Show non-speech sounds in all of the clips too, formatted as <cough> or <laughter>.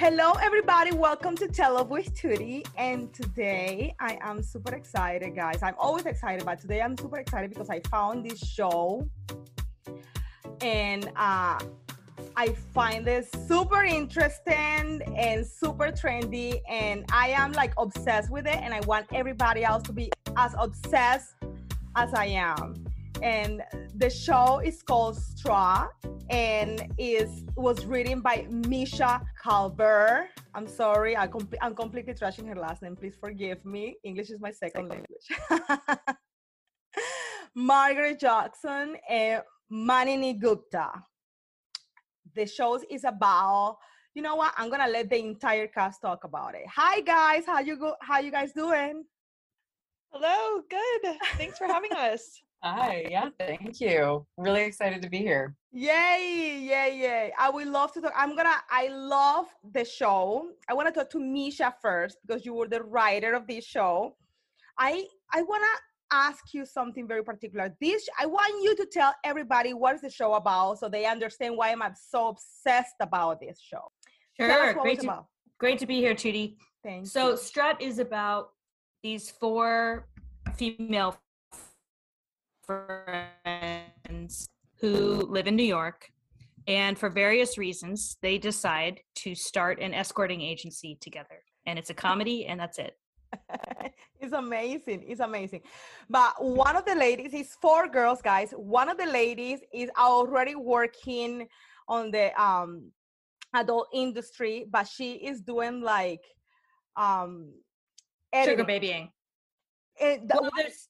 Hello, everybody. Welcome to Tell with Tootie. And today I am super excited, guys. I'm always excited, but today I'm super excited because I found this show and uh, I find it super interesting and super trendy. And I am like obsessed with it. And I want everybody else to be as obsessed as I am. And the show is called Strut and is was written by Misha Calver. I'm sorry, I I'm completely trashing her last name. Please forgive me. English is my second language. <laughs> Margaret Jackson and Manini Gupta. The show is about. You know what? I'm gonna let the entire cast talk about it. Hi guys, how you go? How you guys doing? Hello, good. Thanks for having <laughs> us. Hi, yeah, thank you. Really excited to be here. Yay, yay, yay. I would love to talk. I'm gonna, I love the show. I wanna talk to Misha first because you were the writer of this show. I I wanna ask you something very particular. This I want you to tell everybody what is the show about so they understand why I'm so obsessed about this show. Sure, great to, about. great to be here, Tootie. Thanks. So you. Strut is about these four female friends who live in New York. And for various reasons, they decide to start an escorting agency together. And it's a comedy, and that's it. <laughs> it's amazing. It's amazing. But one of the ladies is four girls, guys. One of the ladies is already working on the um adult industry, but she is doing like um editing. sugar babying. It, the, well, there's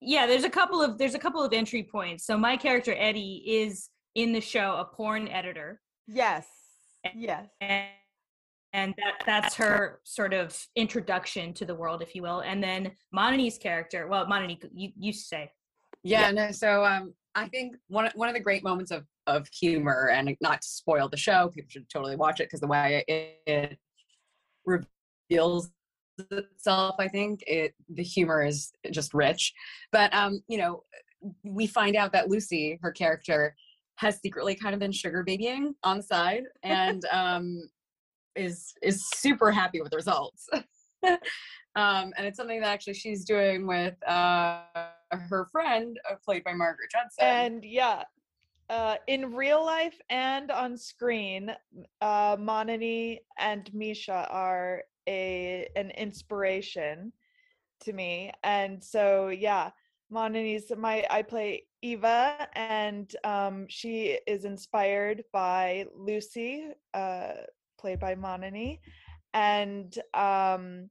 yeah there's a couple of there's a couple of entry points. So my character eddie is in the show a porn editor. Yes. Yes. and, and that that's her sort of introduction to the world if you will. And then Manani's character well Manani you you say. Yeah, yeah. no so um i think one one of the great moments of of humor and not to spoil the show people should totally watch it because the way it, it reveals itself i think it the humor is just rich. But um you know we find out that lucy her character has secretly kind of been sugar babying on the side and <laughs> um is is super happy with the results. <laughs> Um and it's something that actually she's doing with uh her friend uh, played by margaret judson and yeah uh, in real life and on screen, uh, Manani and Misha are a an inspiration to me and so yeah Manani's my I play Eva and um, she is inspired by Lucy uh, played by Manani and um,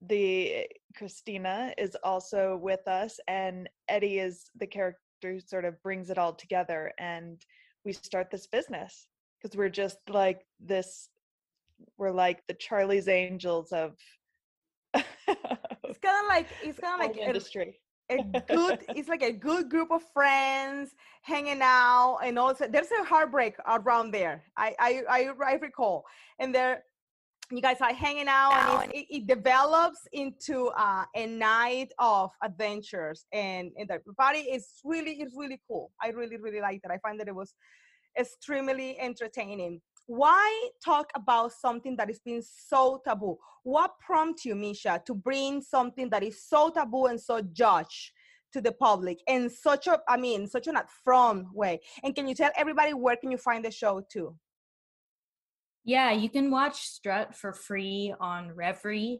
the Christina is also with us and Eddie is the character who sort of brings it all together and we start this business because we're just like this we're like the Charlie's Angels of. <laughs> it's kind of like it's kind of like industry. A, a good, <laughs> it's like a good group of friends hanging out, and also there's a heartbreak around there. I I I, I recall, and there you guys are hanging out and it, it, develops into uh, a night of adventures and, and the party is really it's really cool i really really liked it i find that it was extremely entertaining why talk about something that is being so taboo? What prompted you, Misha, to bring something that is so taboo and so judged to the public in such a, I mean, such an upfront way? And can you tell everybody where can you find the show too? Yeah, you can watch Strut for free on Revry.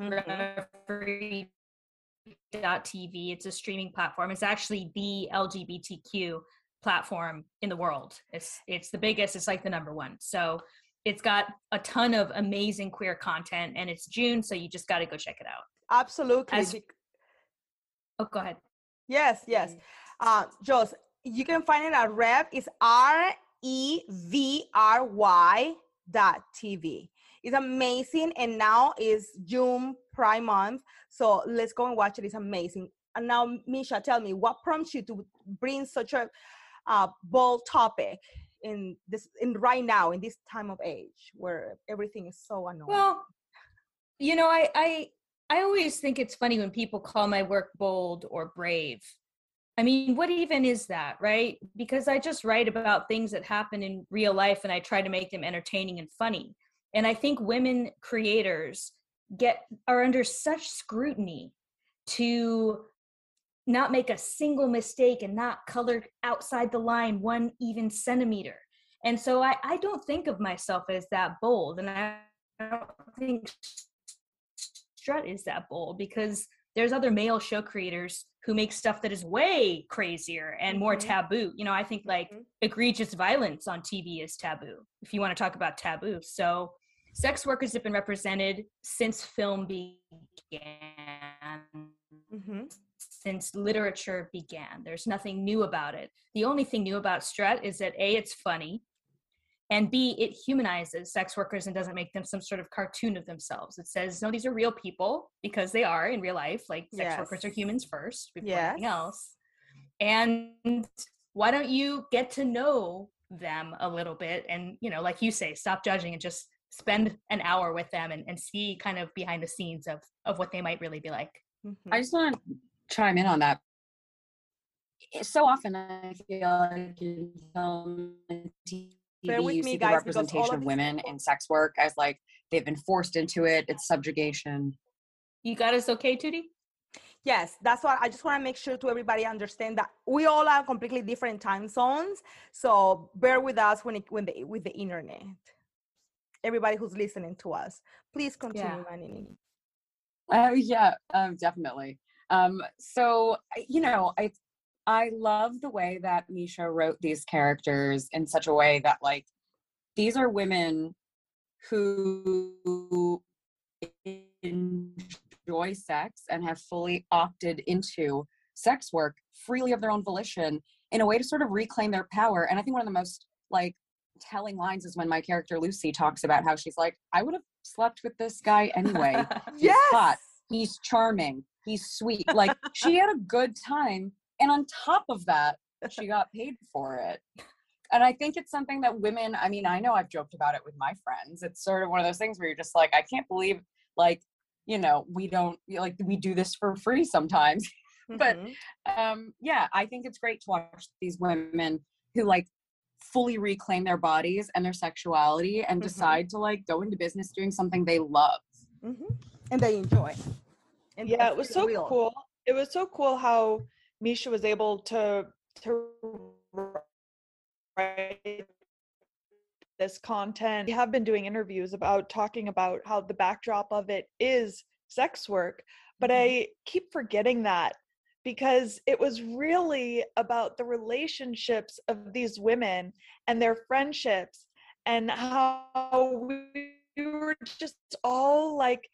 Mm-hmm. Revry.tv. It's a streaming platform. It's actually the LGBTQ platform in the world. It's it's the biggest. It's like the number one. So it's got a ton of amazing queer content, and it's June, so you just got to go check it out. Absolutely. As, oh, go ahead. Yes, yes. Uh, Jos, you can find it at Rev. It's R E V R Y dot TV. It's amazing, and now is June Prime Month, so let's go and watch it. It's amazing. And now, Misha, tell me what prompts you to bring such a uh, bold topic in this in right now in this time of age where everything is so annoying well you know i i i always think it's funny when people call my work bold or brave I mean, what even is that, right? Because I just write about things that happen in real life and I try to make them entertaining and funny. And I think women creators get are under such scrutiny to not make a single mistake and not color outside the line one even centimeter. And so I, I don't think of myself as that bold. And I, don't think Strut is that bold because there's other male show creators who make stuff that is way crazier and more Mhm. taboo. You know, I think like Mhm. egregious violence on TV is taboo, if you want to talk about taboo. So sex workers have been represented since film began, hmm since literature began. There's nothing new about it. The only thing new about Strut is that A, it's funny, and B, it humanizes sex workers and doesn't make them some sort of cartoon of themselves. It says, no, these are real people because they are in real life. Like sex workers are humans first before anything else. And why don't you get to know them a little bit and, you know, like you say, stop judging and just spend an hour with them and, and see kind of behind the scenes of of what they might really be like. Mm-hmm. I just want to chime in on that. Eh, So often I feel like in film and TV, with you me, see guys, the representation of of women people- in sex work as like they've been forced into it. It's subjugation. You got us okay, Tootie? Yes, that's what I just want to make sure to everybody understand that we all are completely different time zones. So bear with us when it when the with the internet. Everybody who's listening to us, please continue, Manini. Oh yeah, um, definitely. Um, so you know, I I love the way that Misha wrote these characters in such a way that like these are women who enjoy sex and have fully opted into sex work freely of their own volition in a way to sort of reclaim their power. And I think one of the most like telling lines is when my character Lucy talks about how she's like, I would have slept with this guy anyway. <laughs> He's Yes. hot. He's charming. He's sweet. Like she had a good time. And on top of that, she got paid for it. And I think it's something that women, I mean, I know I've joked about it with my friends. It's sort of one of those things where you're just like, I can't believe, like, you know, we don't, like, we do this for free sometimes. <laughs> but- Mhm. um, yeah, I think it's great to watch these women who, like, fully reclaim their bodies and their sexuality and Mhm. decide to, like, go into business doing something they love. Mhm. and they enjoy. And yeah it was so real. cool it was so cool how misha was able to to write this content we have been doing interviews about talking about how the backdrop of it is sex work but Mhm. i keep forgetting that because it was really about the relationships of these women and their friendships and how we were just all like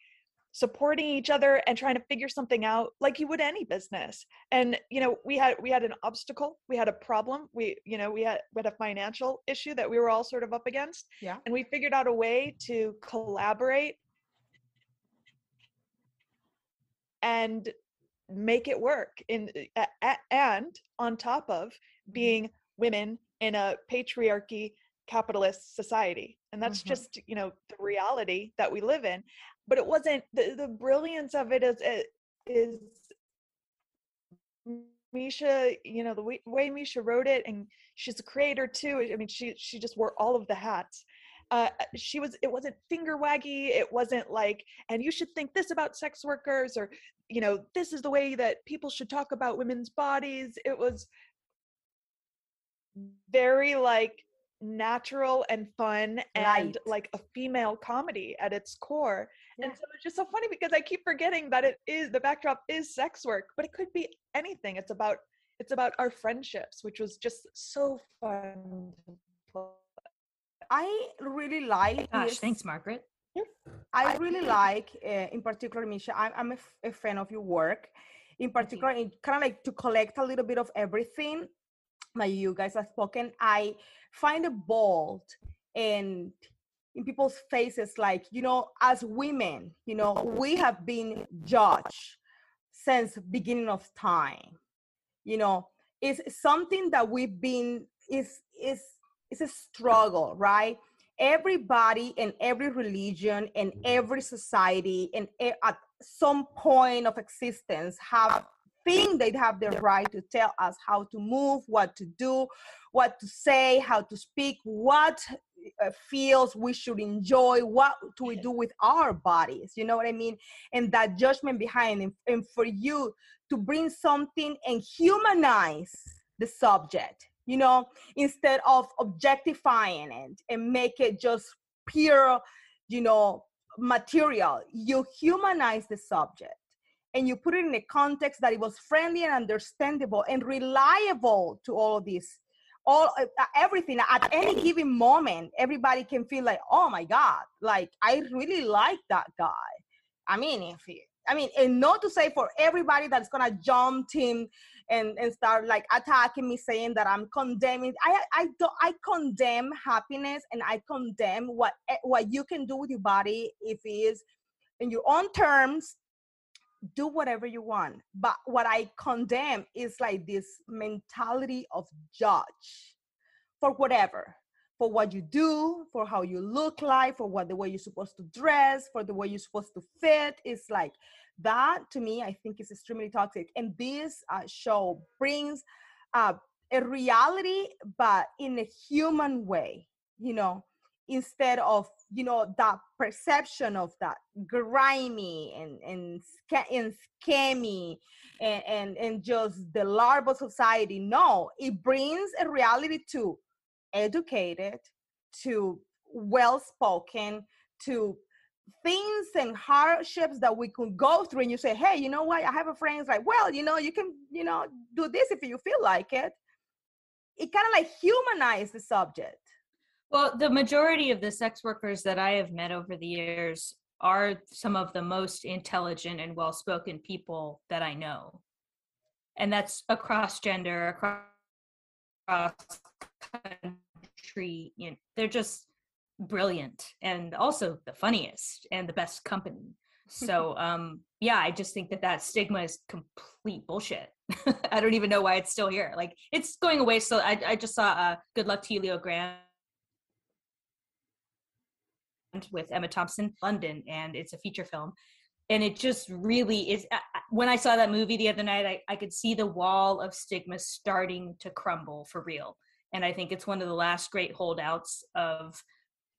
supporting each other and trying to figure something out like you would any business and you know we had we had an obstacle we had a problem we you know we had we had a financial issue that we were all sort of up against Yeah. and we figured out a way to collaborate and make it work in a- and on top of being women in a patriarchy capitalist society and that's Mhm. just you know the reality that we live in but it wasn't the, the brilliance of it is it is misha you know the way, way misha wrote it and she's a creator too i mean she she just wore all of the hats. Uh she was it wasn't finger waggy it wasn't like and you should think this about sex workers or you know this is the way that people should talk about women's bodies. It was very like natural and fun and Light. like a female comedy at its core Yeah. and so it's just so funny because i keep forgetting that it is the backdrop is sex work but it could be anything it's about it's about our friendships which was just so fun. I really like. Gosh, this- thanks, Margaret. I really like, uh, in particular, Misha. I'm, I'm a, f- a fan of your work. In particular, in kind of like to collect a little bit of everything that you guys have spoken. I find it bold and in people's faces, like you know, as women, you know, we have been judged since beginning of time. You know, it's something that we've been is is it's a struggle, right? everybody in every religion and mm-hmm. every society and at some point of existence have think they have the right to tell us how to move, what to do, what to say, how to speak, what uh, feels we should enjoy, what do we do with our bodies? You know what I mean? And that judgment behind it. And for you to bring something and humanize the subject, you know, instead of objectifying it and make it just pure, you know, material, you humanize the subject and you put it in a context that it was friendly and understandable and reliable to all of this all uh, uh, everything at any given moment everybody can feel like oh my god like i really like that guy. I mean if he, i mean and not to say for everybody that's gonna jump him and and start like attacking me saying that i'm condemning i i don't i condemn happiness and i condemn what eh, what you can do with your body if it is in your own terms do whatever you want but what i condemn is like this mentality of judge for whatever for what you do for how you look like for what the way you're supposed to dress for the way you're supposed to fit. It's like that to me i think is extremely toxic. And this uh, show brings uh, a reality but in a human way you know instead of you know that perception of that grimy and and, and scammy and, and and just the larval society. No it brings a reality to educated to well spoken to things and hardships that we could go through. And you say hey you know what? I have a friend it's like well you know you can you know do this if you feel like it. It kind of like humanize the subject well, the majority of the sex workers that I have met over the years are some of the most intelligent and well spoken people that I know. And that's across gender, across country. You know, they're just brilliant and also the funniest and the best company. So, <laughs> um, yeah, I just think that that stigma is complete bullshit. <laughs> I don't even know why it's still here. Like, it's going away. So, I, I just saw uh, Good Luck to you, Leo with Emma Thompson, London, and it's a feature film. And it just really is. When I saw that movie the other night, I, I could see the wall of stigma starting to crumble for real. And I think it's one of the last great holdouts of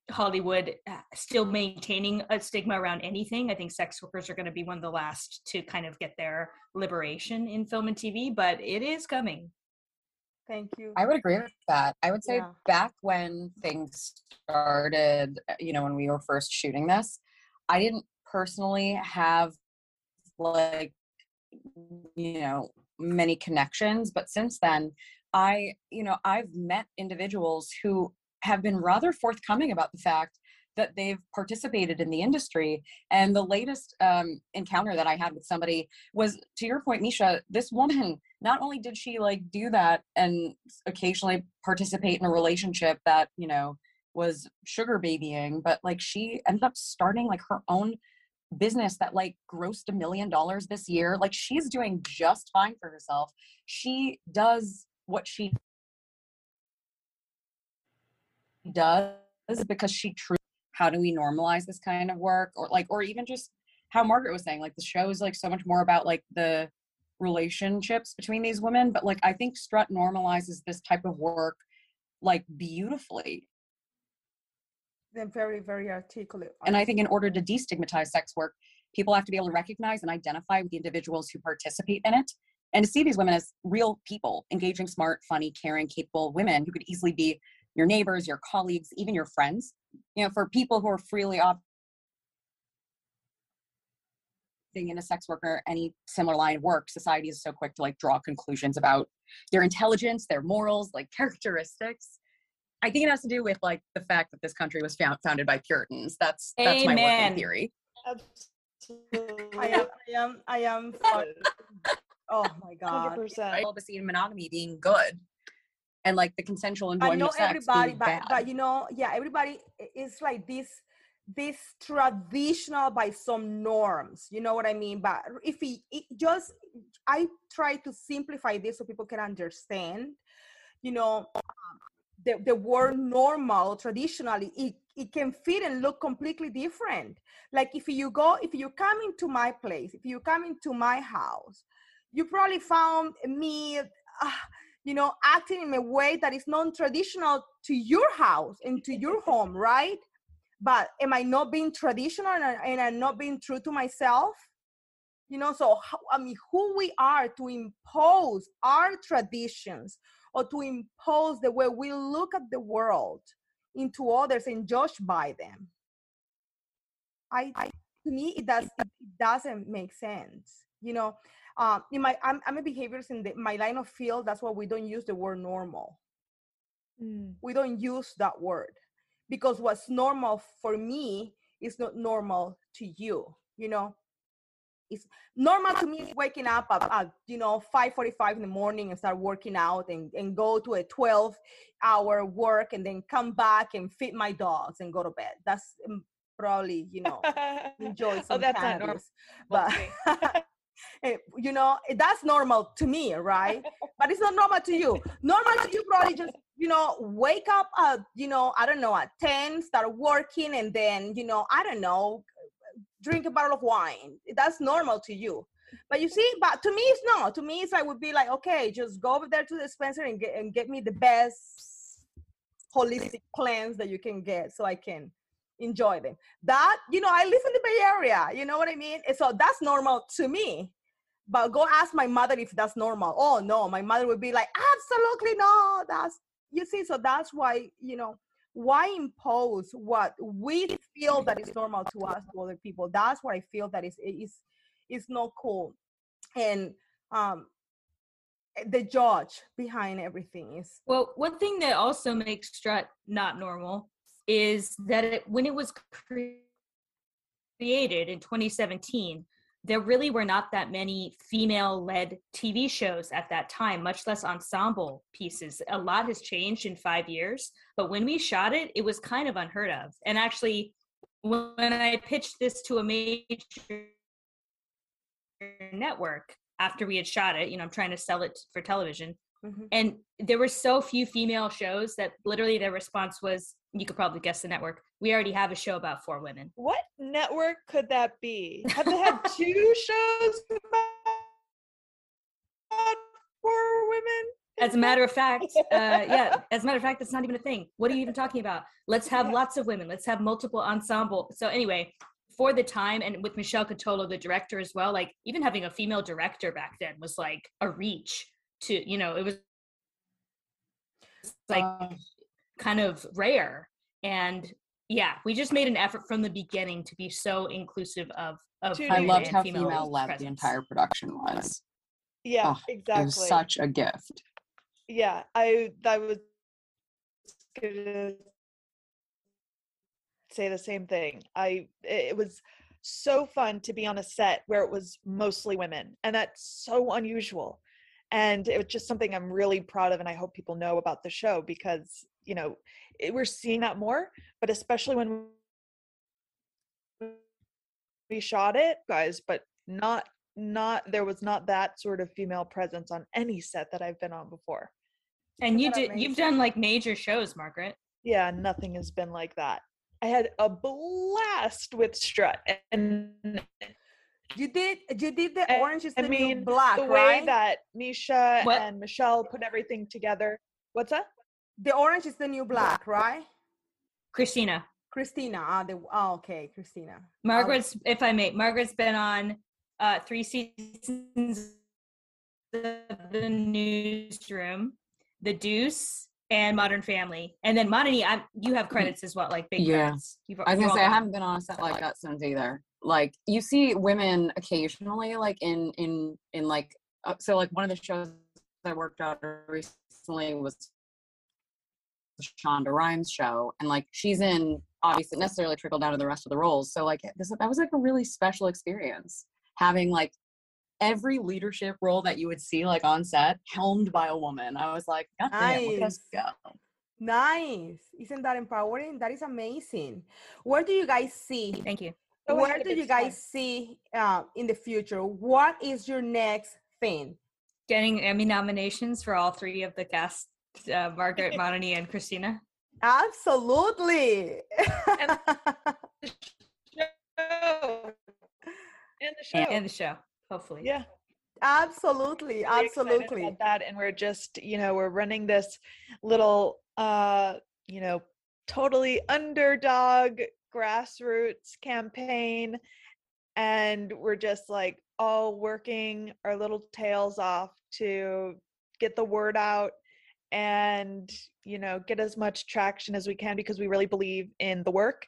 Hollywood uh, still maintaining a stigma around anything. I think sex workers are going to be one of the last to kind of get their liberation in film and TV, but it is coming. Thank you. I would agree with that. I would say yeah. back when things started, you know, when we were first shooting this, I didn't personally have like, you know, many connections. But since then, I, you know, I've met individuals who have been rather forthcoming about the fact that they've participated in the industry. And the latest um, encounter that I had with somebody was, to your point, Misha, this woman, not only did she like do that and occasionally participate in a relationship that, you know, was sugar babying, but like she ended up starting like her own business that like grossed a million dollars this year. Like she's doing just fine for herself. She does what she does because she truly how do we normalize this kind of work or like or even just how margaret was saying like the show is like so much more about like the relationships between these women but like i think strut normalizes this type of work like beautifully. They're very very articulate and i think in order to destigmatize sex work people have to be able to recognize and identify with the individuals who participate in it and to see these women as real people engaging smart funny caring capable women who could easily be your neighbors your colleagues even your friends. You know, for people who are freely opting in a sex worker any similar line of work society is so quick to like draw conclusions about their intelligence their morals like <laughs> characteristics i think it has to do with like the fact that this country was found, founded by puritans that's that's Amen. my working theory Absolutely. I am i am i am <laughs> oh my god 100%. celibacy and monogamy being good and like the consensual enjoyment I know everybody, but, bad. but you know, yeah, everybody is like this this traditional by some norms you know what i mean but if he just i try to simplify this so people can understand you know the, the word normal traditionally it, it can fit and look completely different like if you go if you come into my place if you come into my house you probably found me, uh, you know, acting in a way that is non-traditional to your house and to your home, right? But am I not being traditional and, and I'm not being true to myself? You know, so how, I mean, who we are to impose our traditions or to impose the way we look at the world into others and judge by them. I, I to me it does it doesn't make sense. You know, um, in my I'm, I'm a behaviorist in the, my line of field. That's why we don't use the word normal. Mm. We don't use that word because what's normal for me is not normal to you. You know, it's normal to me waking up at, at you know 5:45 in the morning and start working out and, and go to a 12 hour work and then come back and feed my dogs and go to bed. That's um, probably you know <laughs> enjoy some oh, that's normal. <laughs> But <laughs> eh, you know that's normal to me, right? but it's not normal to you. Normal to you probably just you know wake up at you know I don't know at 10, start working, and then you know I don't know drink a bottle of wine. That's normal to you. But you see, but to me it's not. To me, it's like, would be like, okay, just go over there to the dispenser and get and get me the best holistic plans that you can get so I can enjoy them. That, you know, I live in the Bay Area, you know what I mean? So that's normal to me. But go ask my mother if that's normal. Oh no, my mother would be like, absolutely no. That's you see, so that's why, you know, why impose what we feel that is normal to us to other people? That's what I feel that is is is not cool. And um the judge behind everything is Well, one thing that also makes strut not normal is that it, when it was created in 2017, there really were not that many female led TV shows at that time, much less ensemble pieces. A lot has changed in five years, but when we shot it, it was kind of unheard of. And actually, when I pitched this to a major network after we had shot it, you know, I'm trying to sell it for television, Mhm. and there were so few female shows that literally their response was you could probably guess the network. We already have a show about four women. What network could that be? Have they had <laughs> two shows about four women? as a matter of fact uh, yeah <laughs> as a matter of fact that's not even a thing. What are you even talking about? Let's have lots of women. Let's have multiple ensemble so anyway for the time and with michelle Cotolo, the director as well like even having a female director back then was like a reach to you know it was like Uh, kind of rare and yeah we just made an effort from the beginning to be so inclusive of of To I loved and how female female led the entire production was. Yeah, Oh, exactly. It was such a gift. yeah, I I was gonna say the same thing. I it was so fun to be on a set where it was mostly women, and that's so unusual. And it was just something I'm really proud of, and I hope people know about the show because you know it, we're seeing that more, but especially when we shot it, guys. But not not there was not that sort of female presence on any set that I've been on before. and you did you've done like major shows margaret yeah, nothing has been like that. I had a blast with Strut, and you did you did the I- orange is I the new mean, black the way right that Misha What? and Michelle put everything together. What's that? The orange is the new black right? Christina. Christina ah, the, oh, okay christina. Margaret's if i may margaret's been on uh three seasons of the newsroom the deuce and modern family. And then monty I'm, you have credits as well like big Yeah. credits. You've, I was gonna all say I haven't been on a set like that since either. Like you see women occasionally, like in in in like uh, so like one of the shows I worked on recently was the Shonda Rhimes show, and like she's in obviously necessarily trickle down to the rest of the roles. So like this that was like a really special experience having like every leadership role that you would see like on set helmed by a woman. I was like, God damn, look at us Nice. go. nice isn't that empowering that is amazing where do you guys see thank you Go where do you it's fine. guys see uh, in the future what is your next thing getting emmy nominations for all three of the cast uh, margaret <laughs> monty and christina absolutely And- <laughs> show. And the show. and, and the show hopefully yeah. absolutely really absolutely about that and we're just you know we're running this little uh you know totally underdog grassroots campaign and we're just like all working our little tails off to get the word out and you know get as much traction as we can because we really believe in the work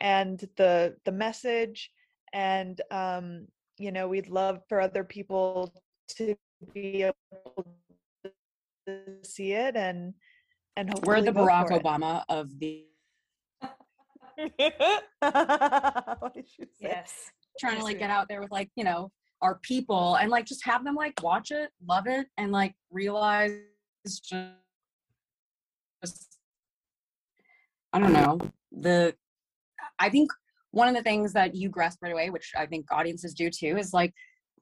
and the the message and um you know we'd love for other people to be able to see it and and hopefully We're the Barack. Obama of the <laughs> what did you say? Yes. trying to like get out there with like you know our people and like just have them like watch it, love it, and like realize just, just I don't know. The I think one of the things that you grasp right away, which I think audiences do too, is like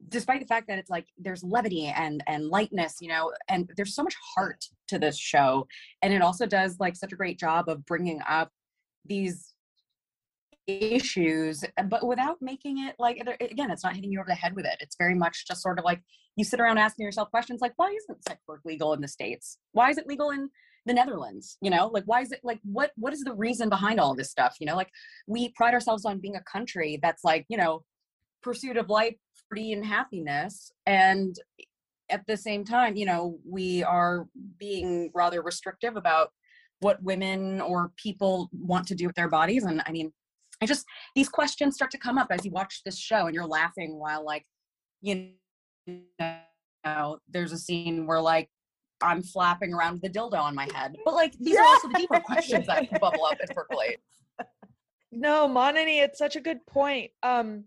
despite the fact that it's like there's levity and and lightness you know and there's so much heart to this show and it also does like such a great job of bringing up these issues uh, but without making it like again it's not hitting you over the head with it. It's very much just sort of like you sit around asking yourself questions like why isn't sex work legal in the states? Why is it legal in the netherlands you know like why is it like what what is the reason behind all this stuff you know? Like we pride ourselves on being a country that's like you know pursuit of life liberty and happiness and at the same time you know we are being rather restrictive about what women or people want to do with their bodies and i mean i just these questions start to come up as you watch this show and you're laughing while like you know there's a scene where like i'm flapping around with a dildo on my head but like these are also the deeper questions that <laughs> bubble up and percolate No, Monani, it's such a good point. Um,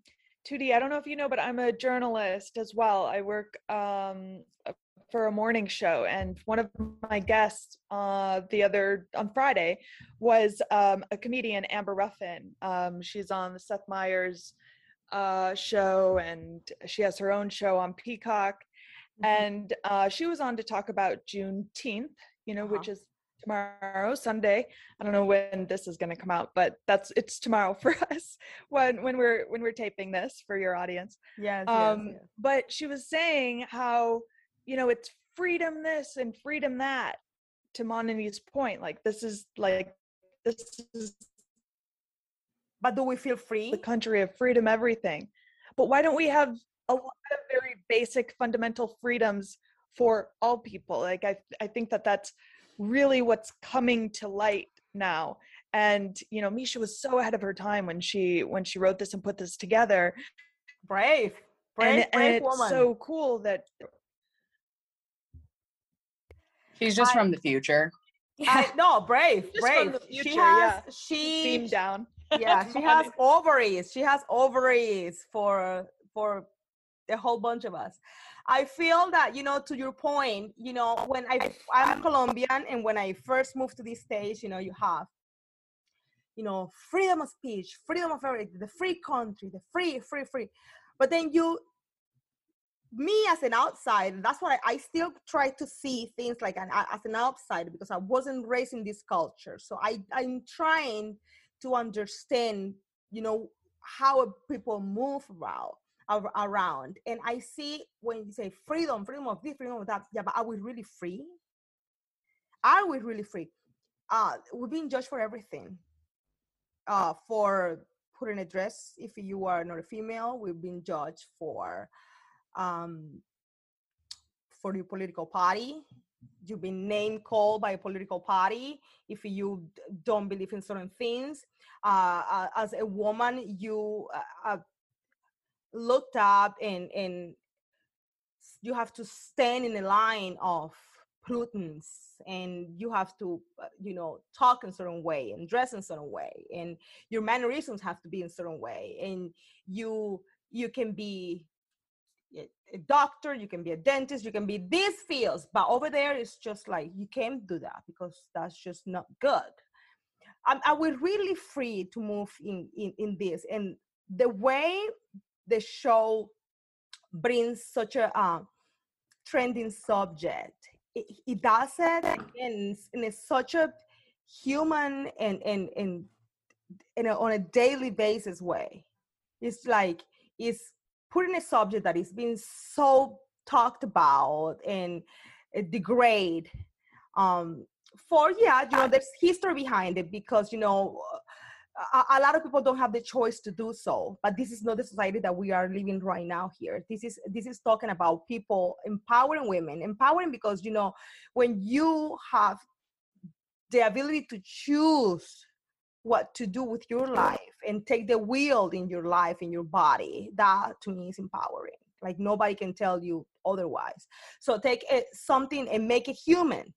Tootie, I don't know if you know, but I'm a journalist as well. I work um, uh, for a morning show, and one of my guests uh, the other on Friday was um, a comedian, Amber Ruffin. Um, she's on the Seth Meyers uh, show, and she has her own show on Peacock. And uh, she was on to talk about Juneteenth, you know, which Uh-huh. is tomorrow sunday i don't know when this is going to come out but that's it's tomorrow <laughs> for us when when we're when we're taping this for your audience Yes, um yes, yes. but she was saying how you know it's freedom this and freedom that to monani's point like this is like this is But do we feel free? the country of freedom everything but why don't we have a lot of very basic fundamental freedoms for all people like i i think that that's really what's coming to light now and you know misha was so ahead of her time when she when she wrote this and put this together Brave, brave, and, and brave it's woman. so cool that she's just I- from the future I, no, brave, Just from brave. the she future, has, yeah. she, beam down yeah, <laughs> she has ovaries. She has ovaries for for a whole bunch of us. I feel that you know, to your point, you know, when I I'm Colombian and when I first moved to this stage, you know, you have, you know, freedom of speech, freedom of everything, the free country, the free, free, free. But then you, me as an outsider, that's why I, I still try to see things like an as an outsider because I wasn't raised in this culture. So I I'm trying to understand, you know, how people move around ar- around. And I see when you say freedom, freedom of this, freedom of that. Yeah, but are we really free? Are we really free? Uh, we're being judged for everything. Uh, for putting a dress, if you are not a female, we've been judged for um, for your political party. You've been name called by a political party if you don't believe in certain things. Uh, uh, as a woman, you uh, uh, looked up and and you have to stand in a line of prudence and you have to uh, you know talk in certain way and dress in certain way and your mannerisms have to be in certain way and you you can be a doctor you can be a dentist you can be these fields but over there it's just like you can't do that because that's just not good. Um, are we really free to move in, in in this and the way the show brings such a uh, trending subject. It, it does it in, in a, such a human and and and in a, on a daily basis way. It's like it's putting a subject that is being so talked about and uh, degrade um, for yeah you know there's history behind it because you know a, lot of people don't have the choice to do so but this is not the society that we are living right now here. This is this is talking about people empowering women empowering because you know when you have the ability to choose what to do with your life and take the wheel in your life in your body that to me is empowering. Like nobody can tell you otherwise. So take a, something and make it human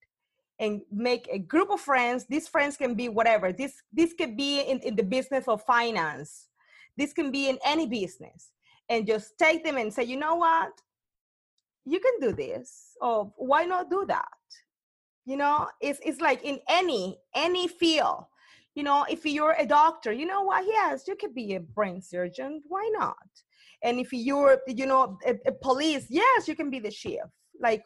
and make a group of friends these friends can be whatever. This this could be in, in the business of finance. This can be in any business. And just take them and say you know what? You can do this. Or why not do that? You know it's, it's like in any any field. You know if you're a doctor you know what? Yes you could be a brain surgeon. Why not? And if you're you know a, a police yes you can be the chief. Like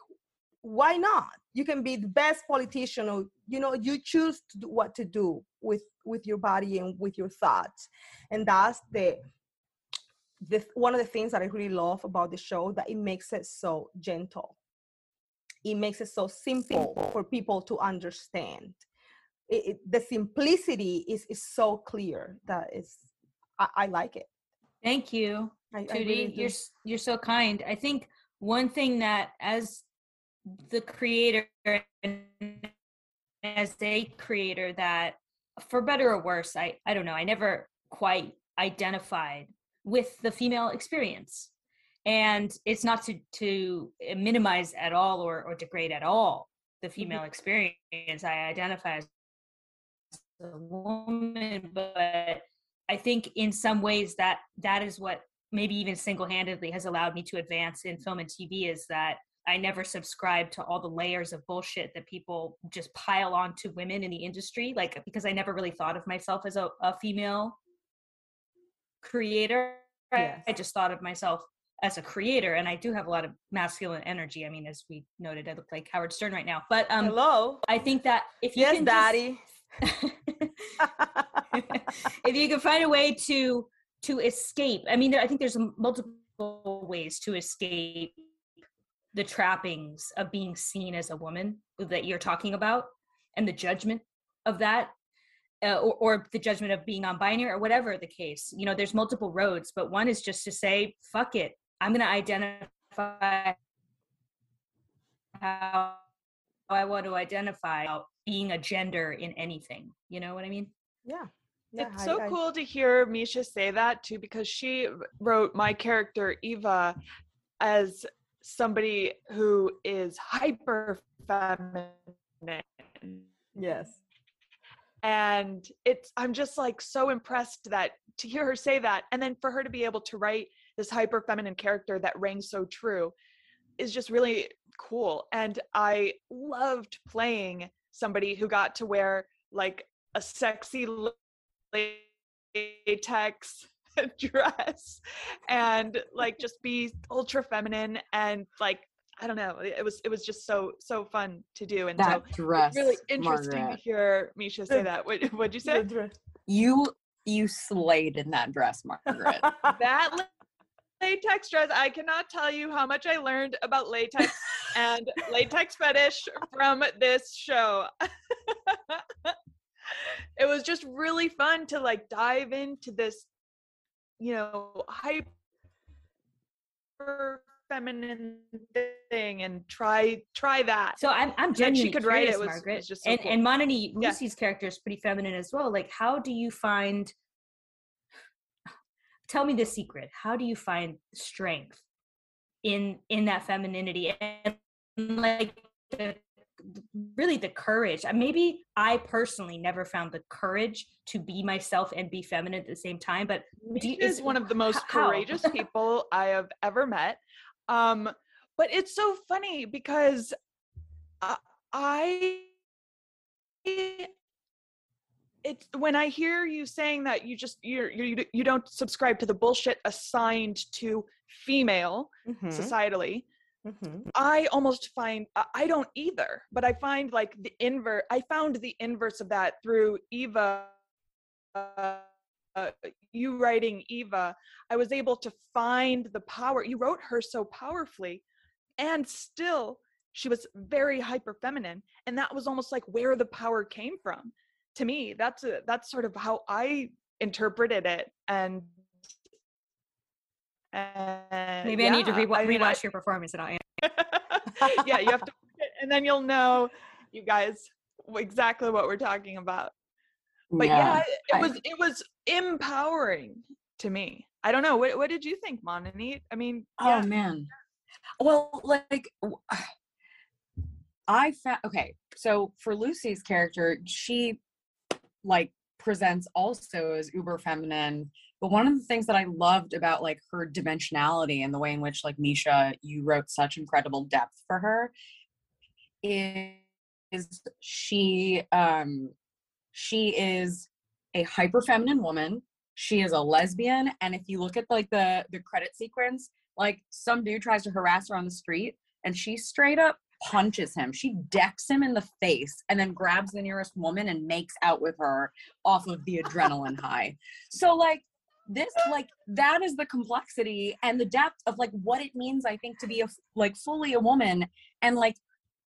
why not you can be the best politician or you know you choose to do what to do with with your body and with your thoughts. And that's the the one of the things that i really love about the show that it makes it so gentle. It makes it so simple for people to understand. It, it, the simplicity is is so clear that is I, I like it. Thank you I, Tootie, really you're you're so kind. I think one thing that as the creator as a creator that for better or worse i i don't know i never quite identified with the female experience and it's not to to minimize at all or or degrade at all the mm-hmm. female experience i identify as a woman but i think in some ways that that is what maybe even single-handedly has allowed me to advance in film and tv is that I never subscribe to all the layers of bullshit that people just pile on to women in the industry. Like, because I never really thought of myself as a, a female creator. Yes. I just thought of myself as a creator, and I do have a lot of masculine energy. I mean, as we noted, I look like Howard Stern right now. But um, hello, I think that if you yes, can daddy, just, <laughs> if you can find a way to to escape, I mean, there, I think there's multiple ways to escape the trappings of being seen as a woman that you're talking about and the judgment of that uh, or, or, the judgment of being non-binary or whatever the case you know there's multiple roads but one is just to say fuck it. I'm going to identify how i want to identify being a gender in anything. You know what i mean? Yeah. Yeah, it's so I, cool to hear Misha say that too, because she wrote my character Eva as somebody who is hyper feminine. Yes. And it's I'm just like so impressed that to hear her say that and then for her to be able to write this hyper feminine character that rings so true is just really cool. And I loved playing somebody who got to wear like a sexy latex <laughs> dress and like just be ultra feminine and like I don't know. It was it was just so so fun to do, and that so dress, really interesting Margaret. to hear Misha say that. What what'd you say? You you slayed in that dress, Margaret. <laughs> that latex dress. I cannot tell you how much I learned about latex <laughs> and latex fetish from this show. it was just really fun to like dive into this you know hyper feminine thing and try try that so i'm i'm genuinely she could curious, write it was, margaret was just so and cool. and monani lucy's yeah. character is pretty feminine as well like how do you find <sighs> tell me the secret how do you find strength in in that femininity and like the really the courage. Maybe I personally never found the courage to be myself and be feminine at the same time. But you, is one of the most how? courageous people <laughs> I have ever met. Um, but it's so funny because uh, I it's when I hear you saying that you just you're, you you don't subscribe to the bullshit assigned to female mm-hmm. societally Mm-hmm. I almost find I don't either, but I find like the invert. I found the inverse of that through Eva. Uh, you writing Eva, I was able to find the power. You wrote her so powerfully and still she was very hyper feminine and that was almost like where the power came from to me that's a, that's sort of how i interpreted it and, and Maybe I need to yeah, re- I mean, I- rewatch your performance. And I'll <laughs> yeah, you have to, <laughs> and then you'll know, you guys, exactly what we're talking about. But yeah, it, it I- was it was empowering to me. I don't know. What what did you think, Monani? I mean, Oh yeah, man. Well, like <sighs> I found okay. So for Lucy's character, she like presents also as uber feminine. But one of the things that I loved about like her dimensionality and the way in which like Misha, you wrote such incredible depth for her is, she um she is a hyper feminine woman. She is a lesbian. And if you look at like the the credit sequence like some dude tries to harass her on the street and she straight up punches him. She decks him in the face and then grabs the nearest woman and makes out with her off of the adrenaline high. So like this like that is the complexity and the depth of like what it means i think to be a like fully a woman. And like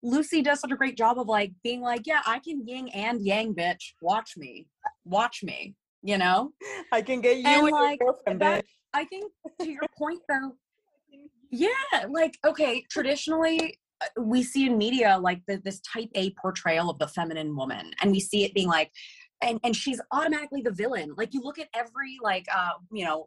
lucy does such a great job of like being like yeah i can yin and yang bitch. Watch me. Watch me you know? I can get you And, like, that-. I think to your <laughs> point though, yeah, like okay, traditionally uh, we see in media like the, this type A portrayal of the feminine woman, and we see it being like, and and she's automatically the villain. Like you look at every like uh you know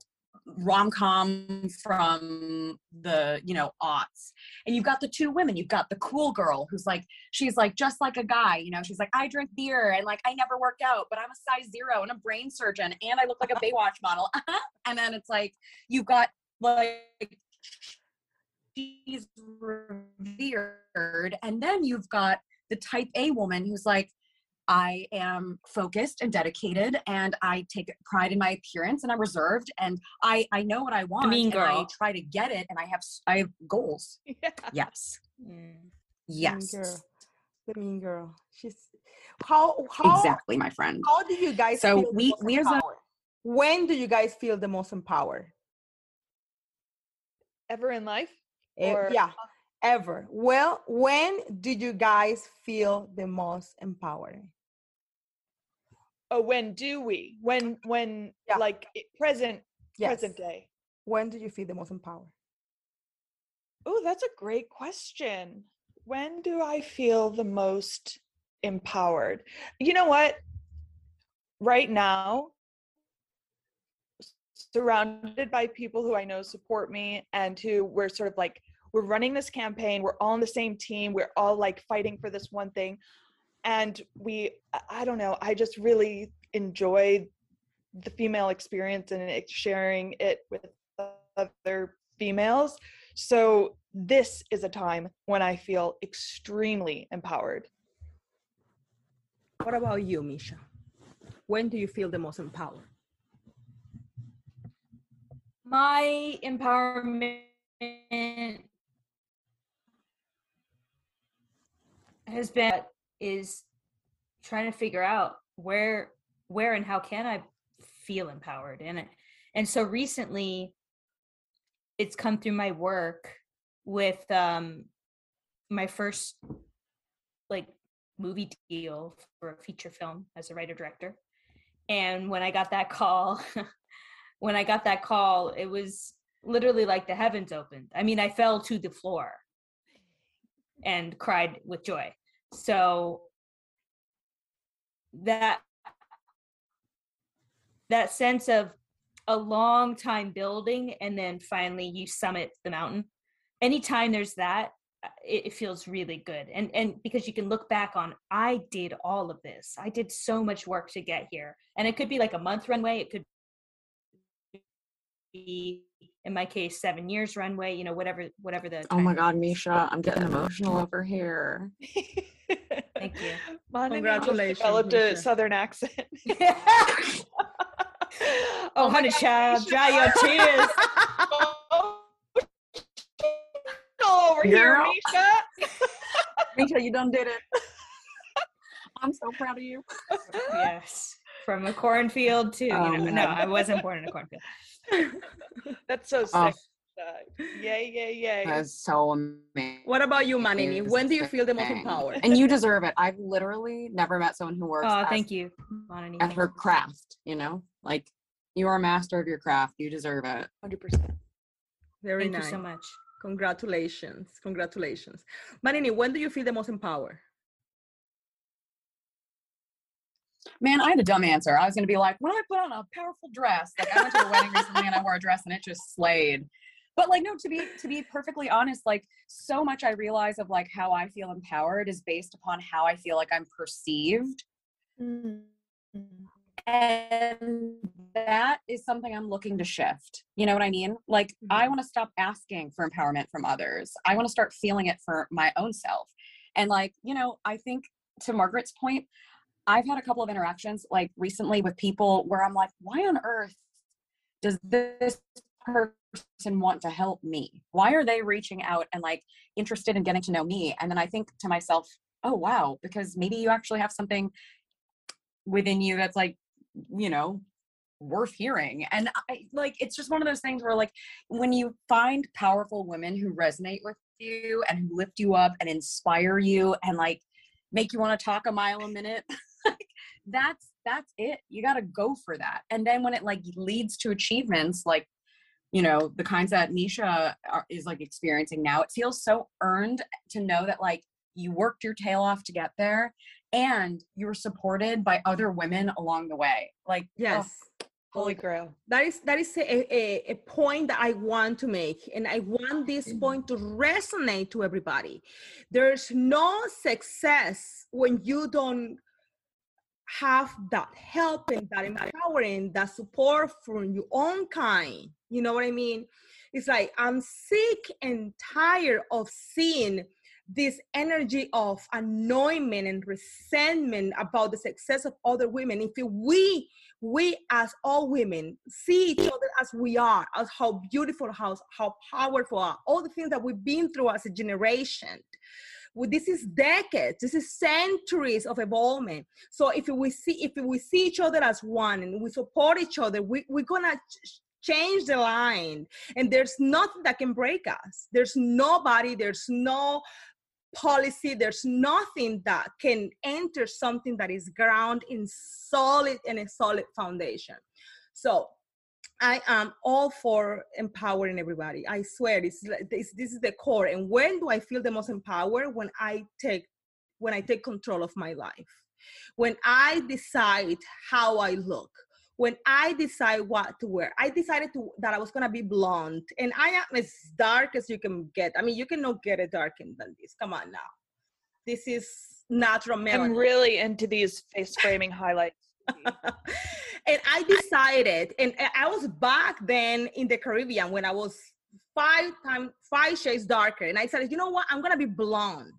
rom com from the you know aughts, and you've got the two women. You've got the cool girl who's like she's like just like a guy, you know. She's like I drink beer and like I never work out, but I'm a size zero and a brain surgeon, and I look like a <laughs> Baywatch model. <laughs> and then it's like you've got like she's revered and then you've got the type a woman who's like i am focused and dedicated and i take pride in my appearance and i'm reserved and i i know what i want I mean and i try to get it and i have s- i have goals yeah. yes Mean yes girl. The mean girl. She's how how exactly my friend how do you guys So feel we- we as a- when do you guys feel the most empowered? Ever in life? Or- yeah, ever. Well, when did you guys feel the most empowered? Oh, when do we? When when Yeah. like present Yes. present day? When do you feel the most empowered? Oh, that's a great question. When do I feel the most empowered? You know what? Right now, surrounded by people who I know support me and who we're sort of like, we're running this campaign, we're all on the same team, we're all like fighting for this one thing. And we, I- I don't know, I just really enjoy the female experience and it- sharing it with other females. So this is a time when I feel extremely empowered. What about you, Misha? When do you feel the most empowered? my empowerment has been is trying to figure out where where and how can i feel empowered and it and so recently it's come through my work with um my first like movie deal for a feature film as a writer director and when i got that call <laughs> when I got that call, it was literally like the heavens opened. I mean, I fell to the floor and cried with joy. So that that sense of a long time building and then finally you summit the mountain. Anytime there's that, uh, it, feels really good. And and because you can look back on I did all of this. I did so much work to get here. And it could be like a month runway, it could be in my case seven years runway you know whatever whatever the Oh my God, is. Misha, I'm getting emotional over here. <laughs> thank you <laughs> just Congratulations, developed a southern accent. <laughs> Oh, oh, my honey God, child Misha. dry your tears <laughs> all over here, Misha. Misha, you done did it. I'm so proud of you. yes from a cornfield to you Oh, know no i wasn't born in a cornfield That's so oh, sick. Oh. Yay, yeah, yeah. That's so amazing. What about you, Manini? When do you feel the most empowered? And you deserve it. I've literally never met someone who works Oh, as- thank you, Monani. at her craft, you know? Like you are a master of your craft. You deserve it. 100%. Very Thank nice. you so much. Congratulations. Congratulations. Manini, when do you feel the most empowered? Man, I had a dumb answer. I was gonna be like, when I put on a powerful dress, like I went to a wedding recently and I wore a dress and it just slayed. But like, no, to be to be perfectly honest, like so much I realize of like how I feel empowered is based upon how I feel like I'm perceived. Mm. And that is something I'm looking to shift. You know what I mean? Like, I mm-hmm. want to stop asking for empowerment from others. I want to start feeling it for my own self. And, like, you know, I think to Margaret's point, I've had a couple of interactions like recently with people where I'm like, why on earth does this person want to help me? Why are they reaching out and like interested in getting to know me? And then I think to myself, oh, wow, because maybe you actually have something within you that's like, you know, worth hearing. And I like it's just one of those things where like when you find powerful women who resonate with you and who lift you up and inspire you and like make you want to talk a mile a minute, <laughs> that's that's it. You got to go for that. And then when it like leads to achievements like you know the kinds that Misha are, is like experiencing now, it feels so earned to know that like you worked your tail off to get there and you were supported by other women along the way. Like oh, Yes. Holy grail. That is that is a, a, a point that I want to make, and I want this Mhm. point to resonate to everybody. There's no success when you don't have that help and that empowering, that support from your own kind. You know what I mean? It's like I'm sick and tired of seeing this energy of annoyment and resentment about the success of other women. If we we as all women see each other as we are, as how beautiful, how, how powerful are, all the things that we've been through as a generation. Well, this is decades, this is centuries of evolvement. So if we see if we see each other as one and we support each other, we, we're gonna change the line. And there's nothing that can break us. There's nobody, there's no policy there's nothing that can enter something that is ground in solid and a solid foundation. So i am all for empowering everybody. I swear this is this, this is the core. And when do i feel the most empowered? When i take when i take control of my life. When i decide how i look when I decide what to wear, I decided to that I was gonna be blonde, and I am as dark as you can get. I mean, you cannot get it darker than this. Come on now, this is not natural I'm really into these face framing highlights. <laughs> and I decided, and I- I was back then in the Caribbean when I was five times five shades darker, and I said, you know what, I'm gonna be blonde.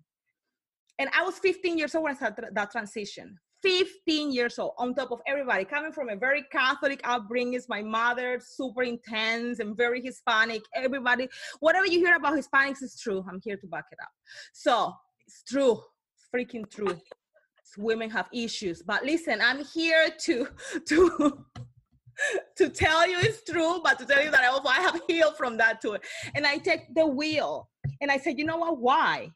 And I was 15 years old when I started that transition. 15 years old, on top of everybody, coming from a very Catholic upbringing. Is my mother, super intense and very Hispanic. Everybody, whatever you hear about Hispanics is true. I'm here to back it up. So it's true, freaking true women have issues but listen i'm here to to <laughs> to tell you it's true but to tell you that I also i have healed from that too and i take the wheel and i said you know what why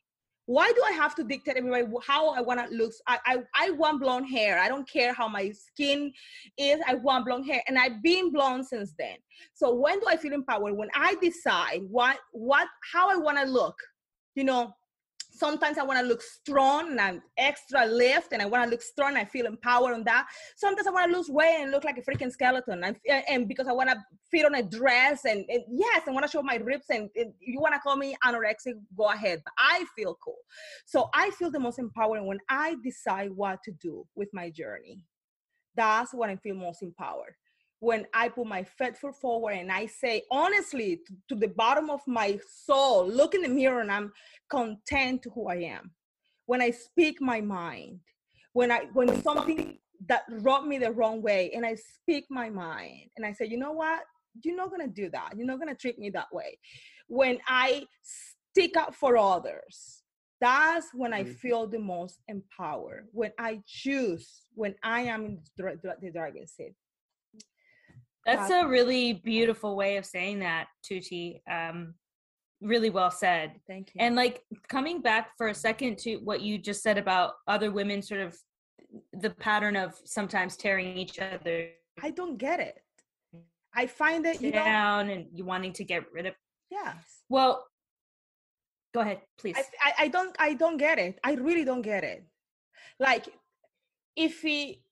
why do i have to dictate everybody how i want to look I, I i want blonde hair. I don't care how my skin is. I want blonde hair. And i've been blonde since then. So when do i feel empowered? When i decide what what how i want to look you know sometimes I want to look strong and I'm extra lift and I want to look strong. I feel empowered on that. Sometimes I want to lose weight and look like a freaking skeleton. And, and because I want to fit on a dress and, and yes, I want to show my ribs and, and you want to call me anorexic, go ahead. But I feel cool. So I feel the most empowered when I decide what to do with my journey. That's when I feel most empowered when I put my foot foot forward and I say honestly to, to, the bottom of my soul, look in the mirror and I'm content to who I am. When I speak my mind, when I when something that rubbed me the wrong way and I speak my mind and I say, you know what? You're not gonna do that. You're not gonna treat me that way. When I stick up for others, that's when I mm-hmm. feel the most empowered. When I choose, when I am in the, the driving seat That's a really beautiful way of saying that, Tootie. Um, really well said. Thank you. And like coming back for a second to what you just said about other women, sort of the pattern of sometimes tearing each other I don't get it. I find that you down and you wanting to get rid of. yes. Well, go ahead, please. I, I I don't I don't get it. I really don't get it. Like if he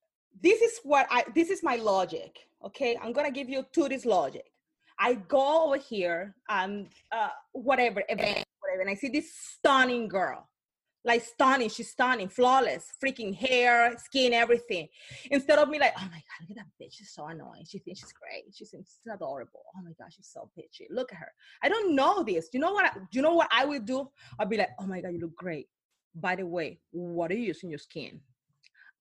this is what I this is my logic. Okay, I'm gonna give you to this logic. I go over here and uh whatever event, whatever, and I see this stunning girl. Like stunning, she's stunning, flawless, freaking hair, skin, everything. Instead of me like, oh my god, look at that bitch, she's so annoying. She thinks she's great. She thinks she's adorable. Oh my god, she's so bitchy. Look at her. I don't know this. You know what? I, you know what I would do? I'd be like, oh my god, you look great. By the way, what are you using your skin?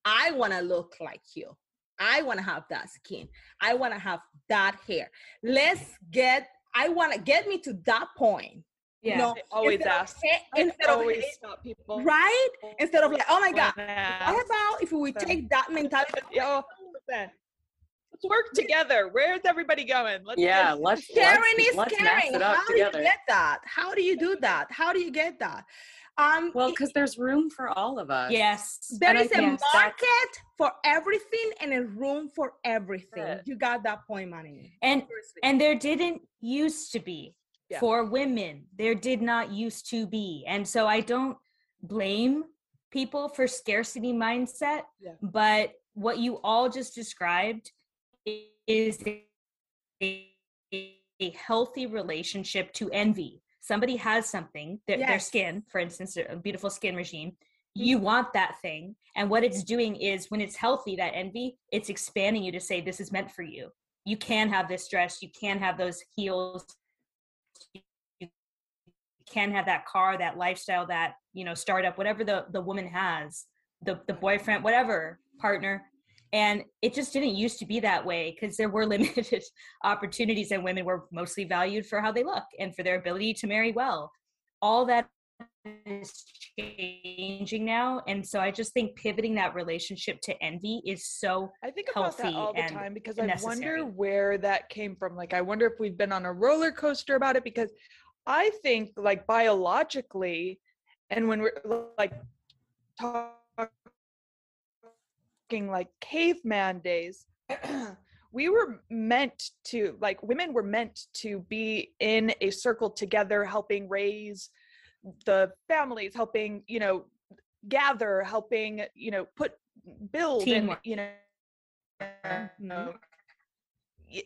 I want to look like you. I want to have that skin. I want to have that hair. Let's get. I want to get me to that point. yeah. You know, I always instead of ask. instead of always hate- stop people. right? Instead of like, oh my god. when What about if we take that mentality? Yo. Oh, let's work together. Where's everybody going? Let's Yeah, let's Sharing let's, is let's mess caring. it up How do you get that? How do you do that? How do you get that? Um, well, because there's room for all of us. yes. there and is a think that's- market for everything and a room for everything. You got that point, Manny. And and there didn't used to be Yeah. for women there did not used to be and so i don't blame people for scarcity mindset Yeah. but what you all just described is a healthy relationship to envy somebody has something their, their skin for instance a beautiful skin regime mm-hmm. you want that thing and what it's doing is when it's healthy that envy it's expanding you to say this is meant for you. You can have this dress you can have those heels you can have that car that lifestyle that you know startup whatever the the woman has the the boyfriend whatever partner and it just didn't used to be that way because there were <laughs> limited opportunities and women were mostly valued for how they look and for their ability to marry well all that is changing now and so i just think pivoting that relationship to envy is so I think about that all the time because I necessary. wonder where that came from. Like, I wonder if we've been on a roller coaster about it because I think, like, biologically, and when we're like talking like caveman days, <clears throat> we were meant to, like, women were meant to be in a circle together, helping raise the families, helping, you know, gather, helping, you know, put build and you know Mm-hmm.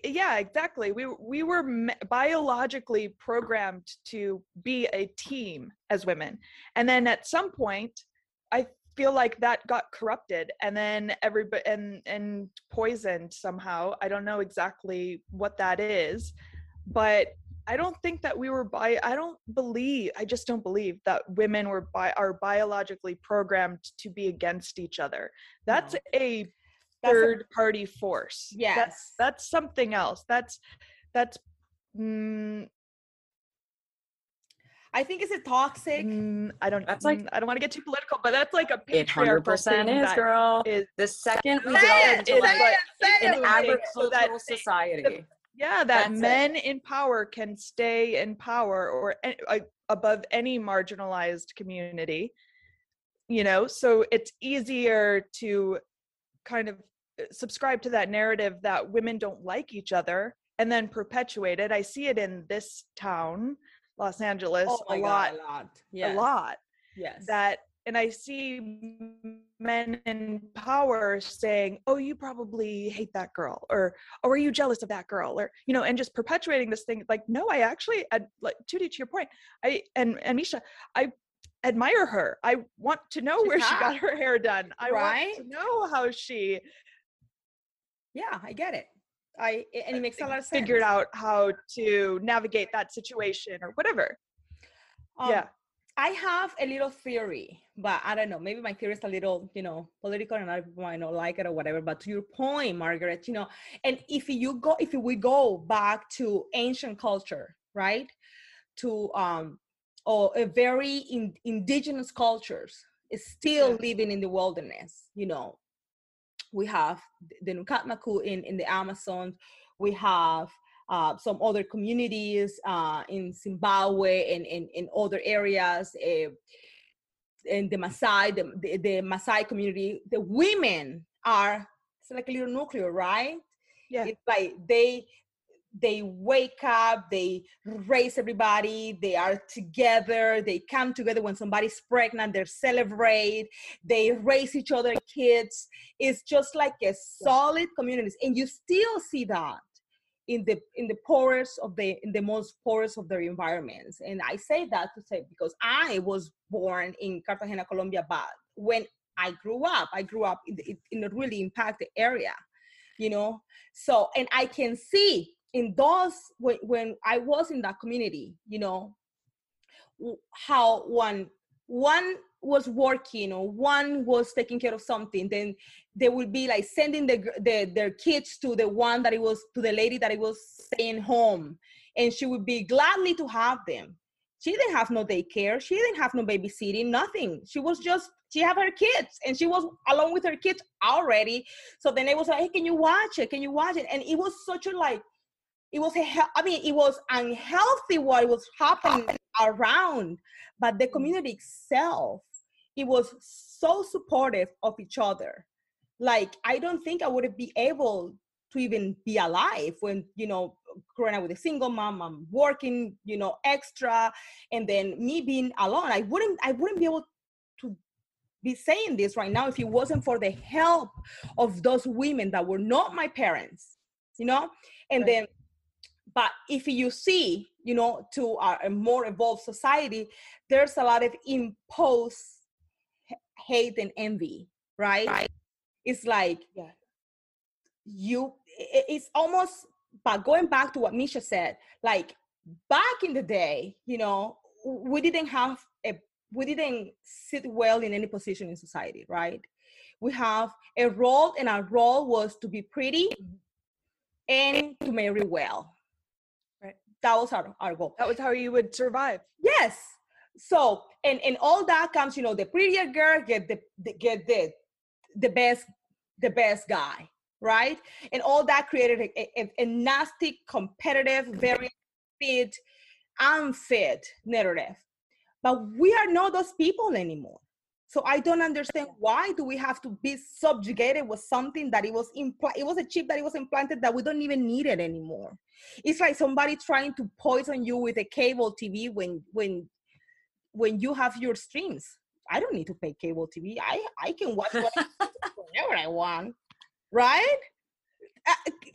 yeah exactly. We we were me- biologically programmed to be a team as women. And then at some point i feel like that got corrupted and then everybody and and poisoned somehow i don't know exactly what that is but i don't think that we were bi i don't believe i just don't believe that women were bi- are biologically programmed to be against each other that's No. a That's a- third party force Yes. that's that's something else that's that's mm, I think is it toxic. mm, i don't That's like- mm, i don't want to get too political but that's like a It hundred patriarchal percent thing is, girl. is The second we Say go it, into like what- say an it, it. So that agricultural they- society, yeah that That's it. men in power can stay in power or a- a- above any marginalized community you know so it's easier to kind of uh, subscribe to that narrative that women don't like each other and then perpetuate it i see it in this town los oh angeles Oh a God, lot a lot. Yes. a lot Yes. that and i see men in power saying oh you probably hate that girl or or are you jealous of that girl or you know and just perpetuating this thing like no i actually ad- like Tootie, to your point i and and misha i admire her i want to know She's where she got her hair done i Right? want to know how she yeah, I get it. I and it makes a lot of sense. figured out how to navigate that situation or whatever Um, yeah I have a little theory, but I don't know. Maybe my theory is a little, you know, political, and other people might not like it or whatever. But to your point, Margaret, you know, and if you go, if we go back to ancient culture, right, to um, or a very in, indigenous cultures, is still Yeah. living in the wilderness, you know, we have the Nukak-Maku in, in the Amazon. We have uh, some other communities uh, in Zimbabwe and in, in other areas. Uh, in the Maasai, the, the, the Maasai community, the women are it's like a little nuclear, right? Yeah. It's like they they wake up, they raise everybody, they are together, they come together when somebody's pregnant, they celebrate, they raise each other kids. It's just like a solid community. And you still see that in the in the poorest of the in the most poorest of their environments. And I say that to say because I was born in Cartagena, Colombia, but when I grew up, I grew up in, the, in a really impacted area, you know. So and I can see in those when, when i was in that community you know how one one was working or one was taking care of something then they would be like sending the, the their kids to the one that it was to the lady that it was staying home. And she would be gladly to have them. She didn't have no daycare. She didn't have no babysitting nothing. She was just she had her kids and she was along with her kids already. So then it was like hey can you watch it? Can you watch it? And it was such a like it was a I mean it was unhealthy what was happening around, but the community itself it was so supportive of each other. Like I don't think I would be able to even be alive when you know growing up with a single mom, I'm working you know extra, and then me being alone. I wouldn't I wouldn't be able to be saying this right now if it wasn't for the help of those women that were not my parents you know and right. then but if you see, you know, to a more evolved society, there's a lot of imposed hate and envy, right? right. It's like yeah. you, it's almost, but going back to what Misha said, like back in the day, you know, we didn't have a, we didn't sit well in any position in society, right? We have a role, and our role was to be pretty mm-hmm. and to marry well that was our, our goal. That was how you would survive. Yes. So and and all that comes you know the prettier girl get the, the get the the best the best guy right? And all that created a, a, a nasty competitive very fit unfit narrative but we are not those people anymore so I don't understand why do we have to be subjugated with something that it was impl- it was a chip that it was implanted that we don't even need it anymore. It's like somebody trying to poison you with a cable TV when when when you have your streams. I don't need to pay cable TV. I I can watch whatever <laughs> I want, right? Uh,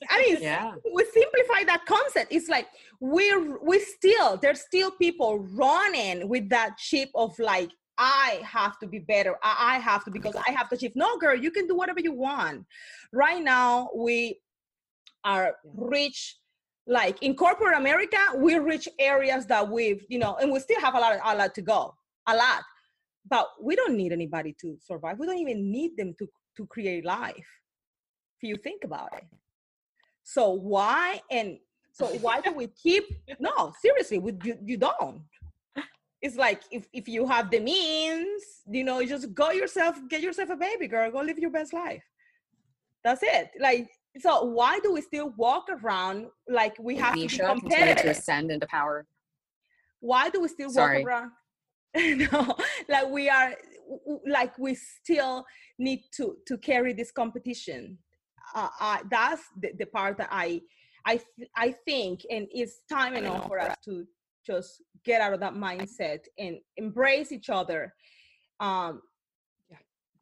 I mean, yeah. we simplify that concept. It's like we're we still there's still people running with that chip of like I have to be better. I, have to because I have to achieve. No, girl, you can do whatever you want. Right now, we are rich. Like in corporate America, we reach areas that we've, you know, and we still have a lot, a lot to go, a lot. But we don't need anybody to survive. We don't even need them to to create life. If you think about it. So why and so why do we keep? No, seriously, we, you, you don't it's like if, if you have the means you know just go yourself get yourself a baby girl go live your best life. That's it. Like so why do we still walk around like we have Misha to be competitive to ascend into power. Why do we still Sorry. walk around? <laughs> No like we are like we still need to to carry this competition. Uh, uh, that's the, the part that i i th- i think and it's time enough for us to just get out of that mindset and embrace each other um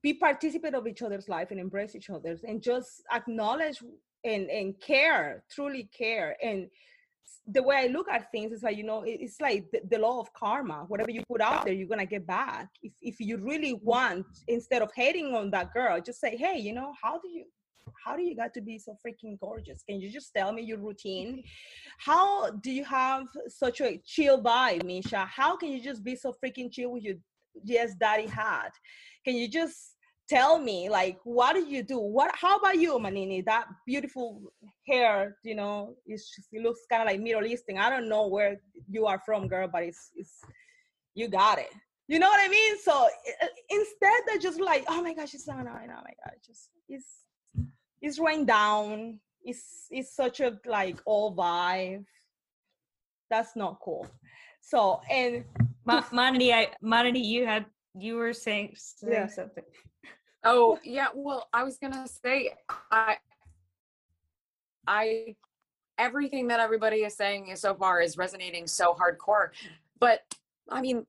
be participant of each other's life and embrace each other's and just acknowledge and and care truly care and the way I look at things is like, you know, it's like the, the, law of karma. Whatever you put out there, you're gonna get back. If if you really want, instead of hating on that girl, just say, hey, you know, how do you how do you got to be so freaking gorgeous? Can you just tell me your routine? How do you have such a chill vibe, Misha? How can you just be so freaking chill with your yes daddy hat? Can you just tell me like what do you do? What how about you, Manini? That beautiful hair, you know, it's just, it looks kind of like Middle Eastern. I don't know where you are from, girl, but it's it's you got it. You know what I mean? So instead, they're just like, oh my gosh, it's annoying. Oh my god, just it's it's rain down. It's it's such a like all vibe. That's not cool. So and Ma- Monty, I Monty, you had you were saying, saying Yeah. something. Oh yeah, well, I was gonna say I I everything that everybody is saying so far is resonating so hardcore. But I mean,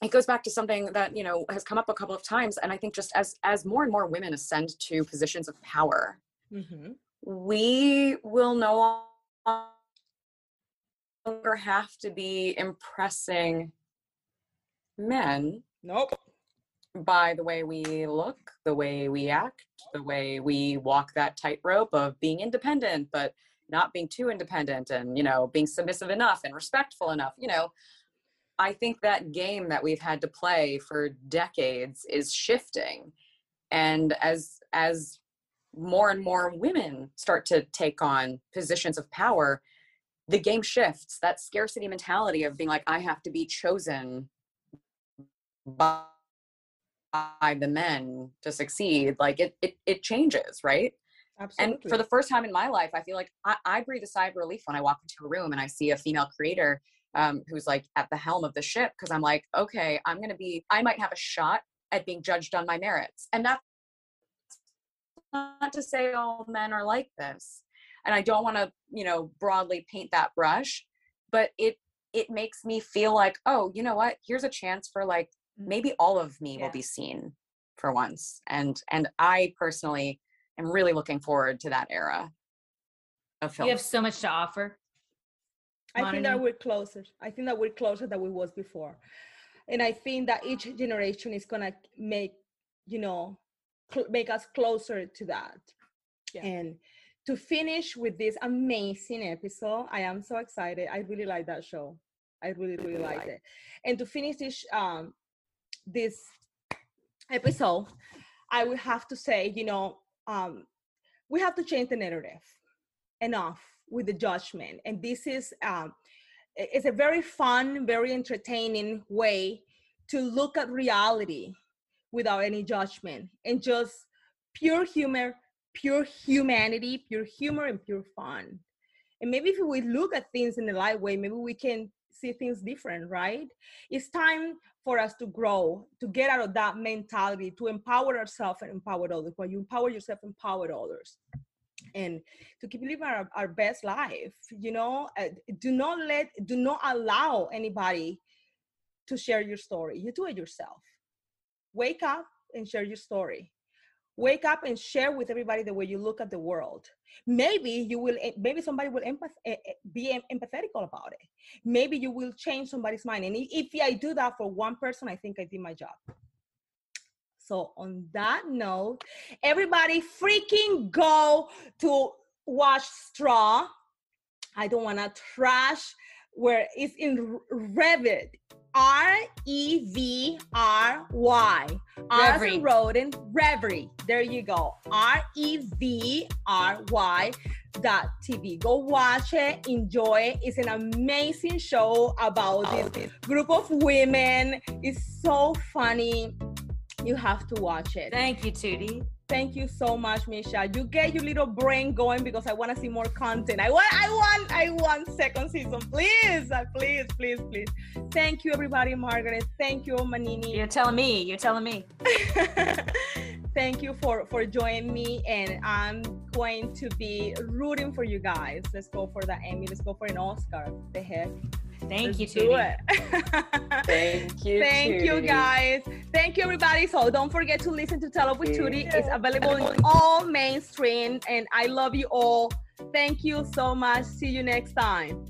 it goes back to something that, you know, has come up a couple of times. And I think just as as more and more women ascend to positions of power, Mhm. we will no longer have to be impressing men nope. by the way we look, the way we act, the way we walk that tightrope of being independent, but not being too independent and, you know, being submissive enough and respectful enough. You know, I think that game that we've had to play for decades is shifting. And as, as, more and more women start to take on positions of power, the game shifts. That scarcity mentality of being like, I have to be chosen by by the men to succeed like it it, it changes right Absolutely. and for the first time in my life i feel like I, I breathe a sigh of relief when i walk into a room and i see a female creator um, who's like at the helm of the ship because i'm like okay i'm gonna be i might have a shot at being judged on my merits and that's not to say all men are like this and i don't want to you know broadly paint that brush but it it makes me feel like oh you know what here's a chance for like maybe all of me Yeah. will be seen for once and and i personally am really looking forward to that era of film You have so much to offer. I think that we're closer. I think that we're closer than we was before. And I think that each generation is gonna make, you know, cl- make us closer to that. Yeah. And to finish with this amazing episode, I am so excited. I really like that show. I really, really liked it. And to finish this um this episode, I will have to say, you know, um, we have to change the narrative enough with the judgment and this is um it's a very fun very entertaining way to look at reality without any judgment and just pure humor pure humanity pure humor and pure fun. And maybe if we look at things in a light way maybe we can see things different right? It's time for us to grow to get out of that mentality to empower ourselves and empower others. When you empower yourself empower others. And to keep living our, our best life you know? Uh, do not let do not allow anybody to share your story. You do it yourself wake up and share your story. Wake up and share with everybody the way you look at the world. Maybe you will maybe somebody will empath- eh, eh, be em- empathetic about it. Maybe you will change somebody's mind. And if i do that for one person i think i did my job. So on that note everybody freaking go to watch Strut. I don't want to trash where it's in R- E r-e-v-r-y r as in Reverie. rodent reverie. There you go. R E V R Y dot tv go watch it. Enjoy it. It's an amazing show about oh, this group of women. It's so funny. You have to watch it. Thank you, Tootie. Thank you so much, Misha. You get your little brain going because I want to see more content. I want, I want, I want second season. Please, uh, please, please, please. Thank you, everybody. Margaret. Thank you, Manini. You're telling me. You're telling me. <laughs> Thank you for for joining me, and I'm going to be rooting for you guys. Let's go for that Emmy. Let's go for an Oscar. The heck. Thank you, Let's do Tootie. it. <laughs> thank you Thank you, guys. Thank you, everybody. So don't forget to listen to Tell Up with Tootie. It's available in all mainstream, and I love you all. Thank you so much. See you next time.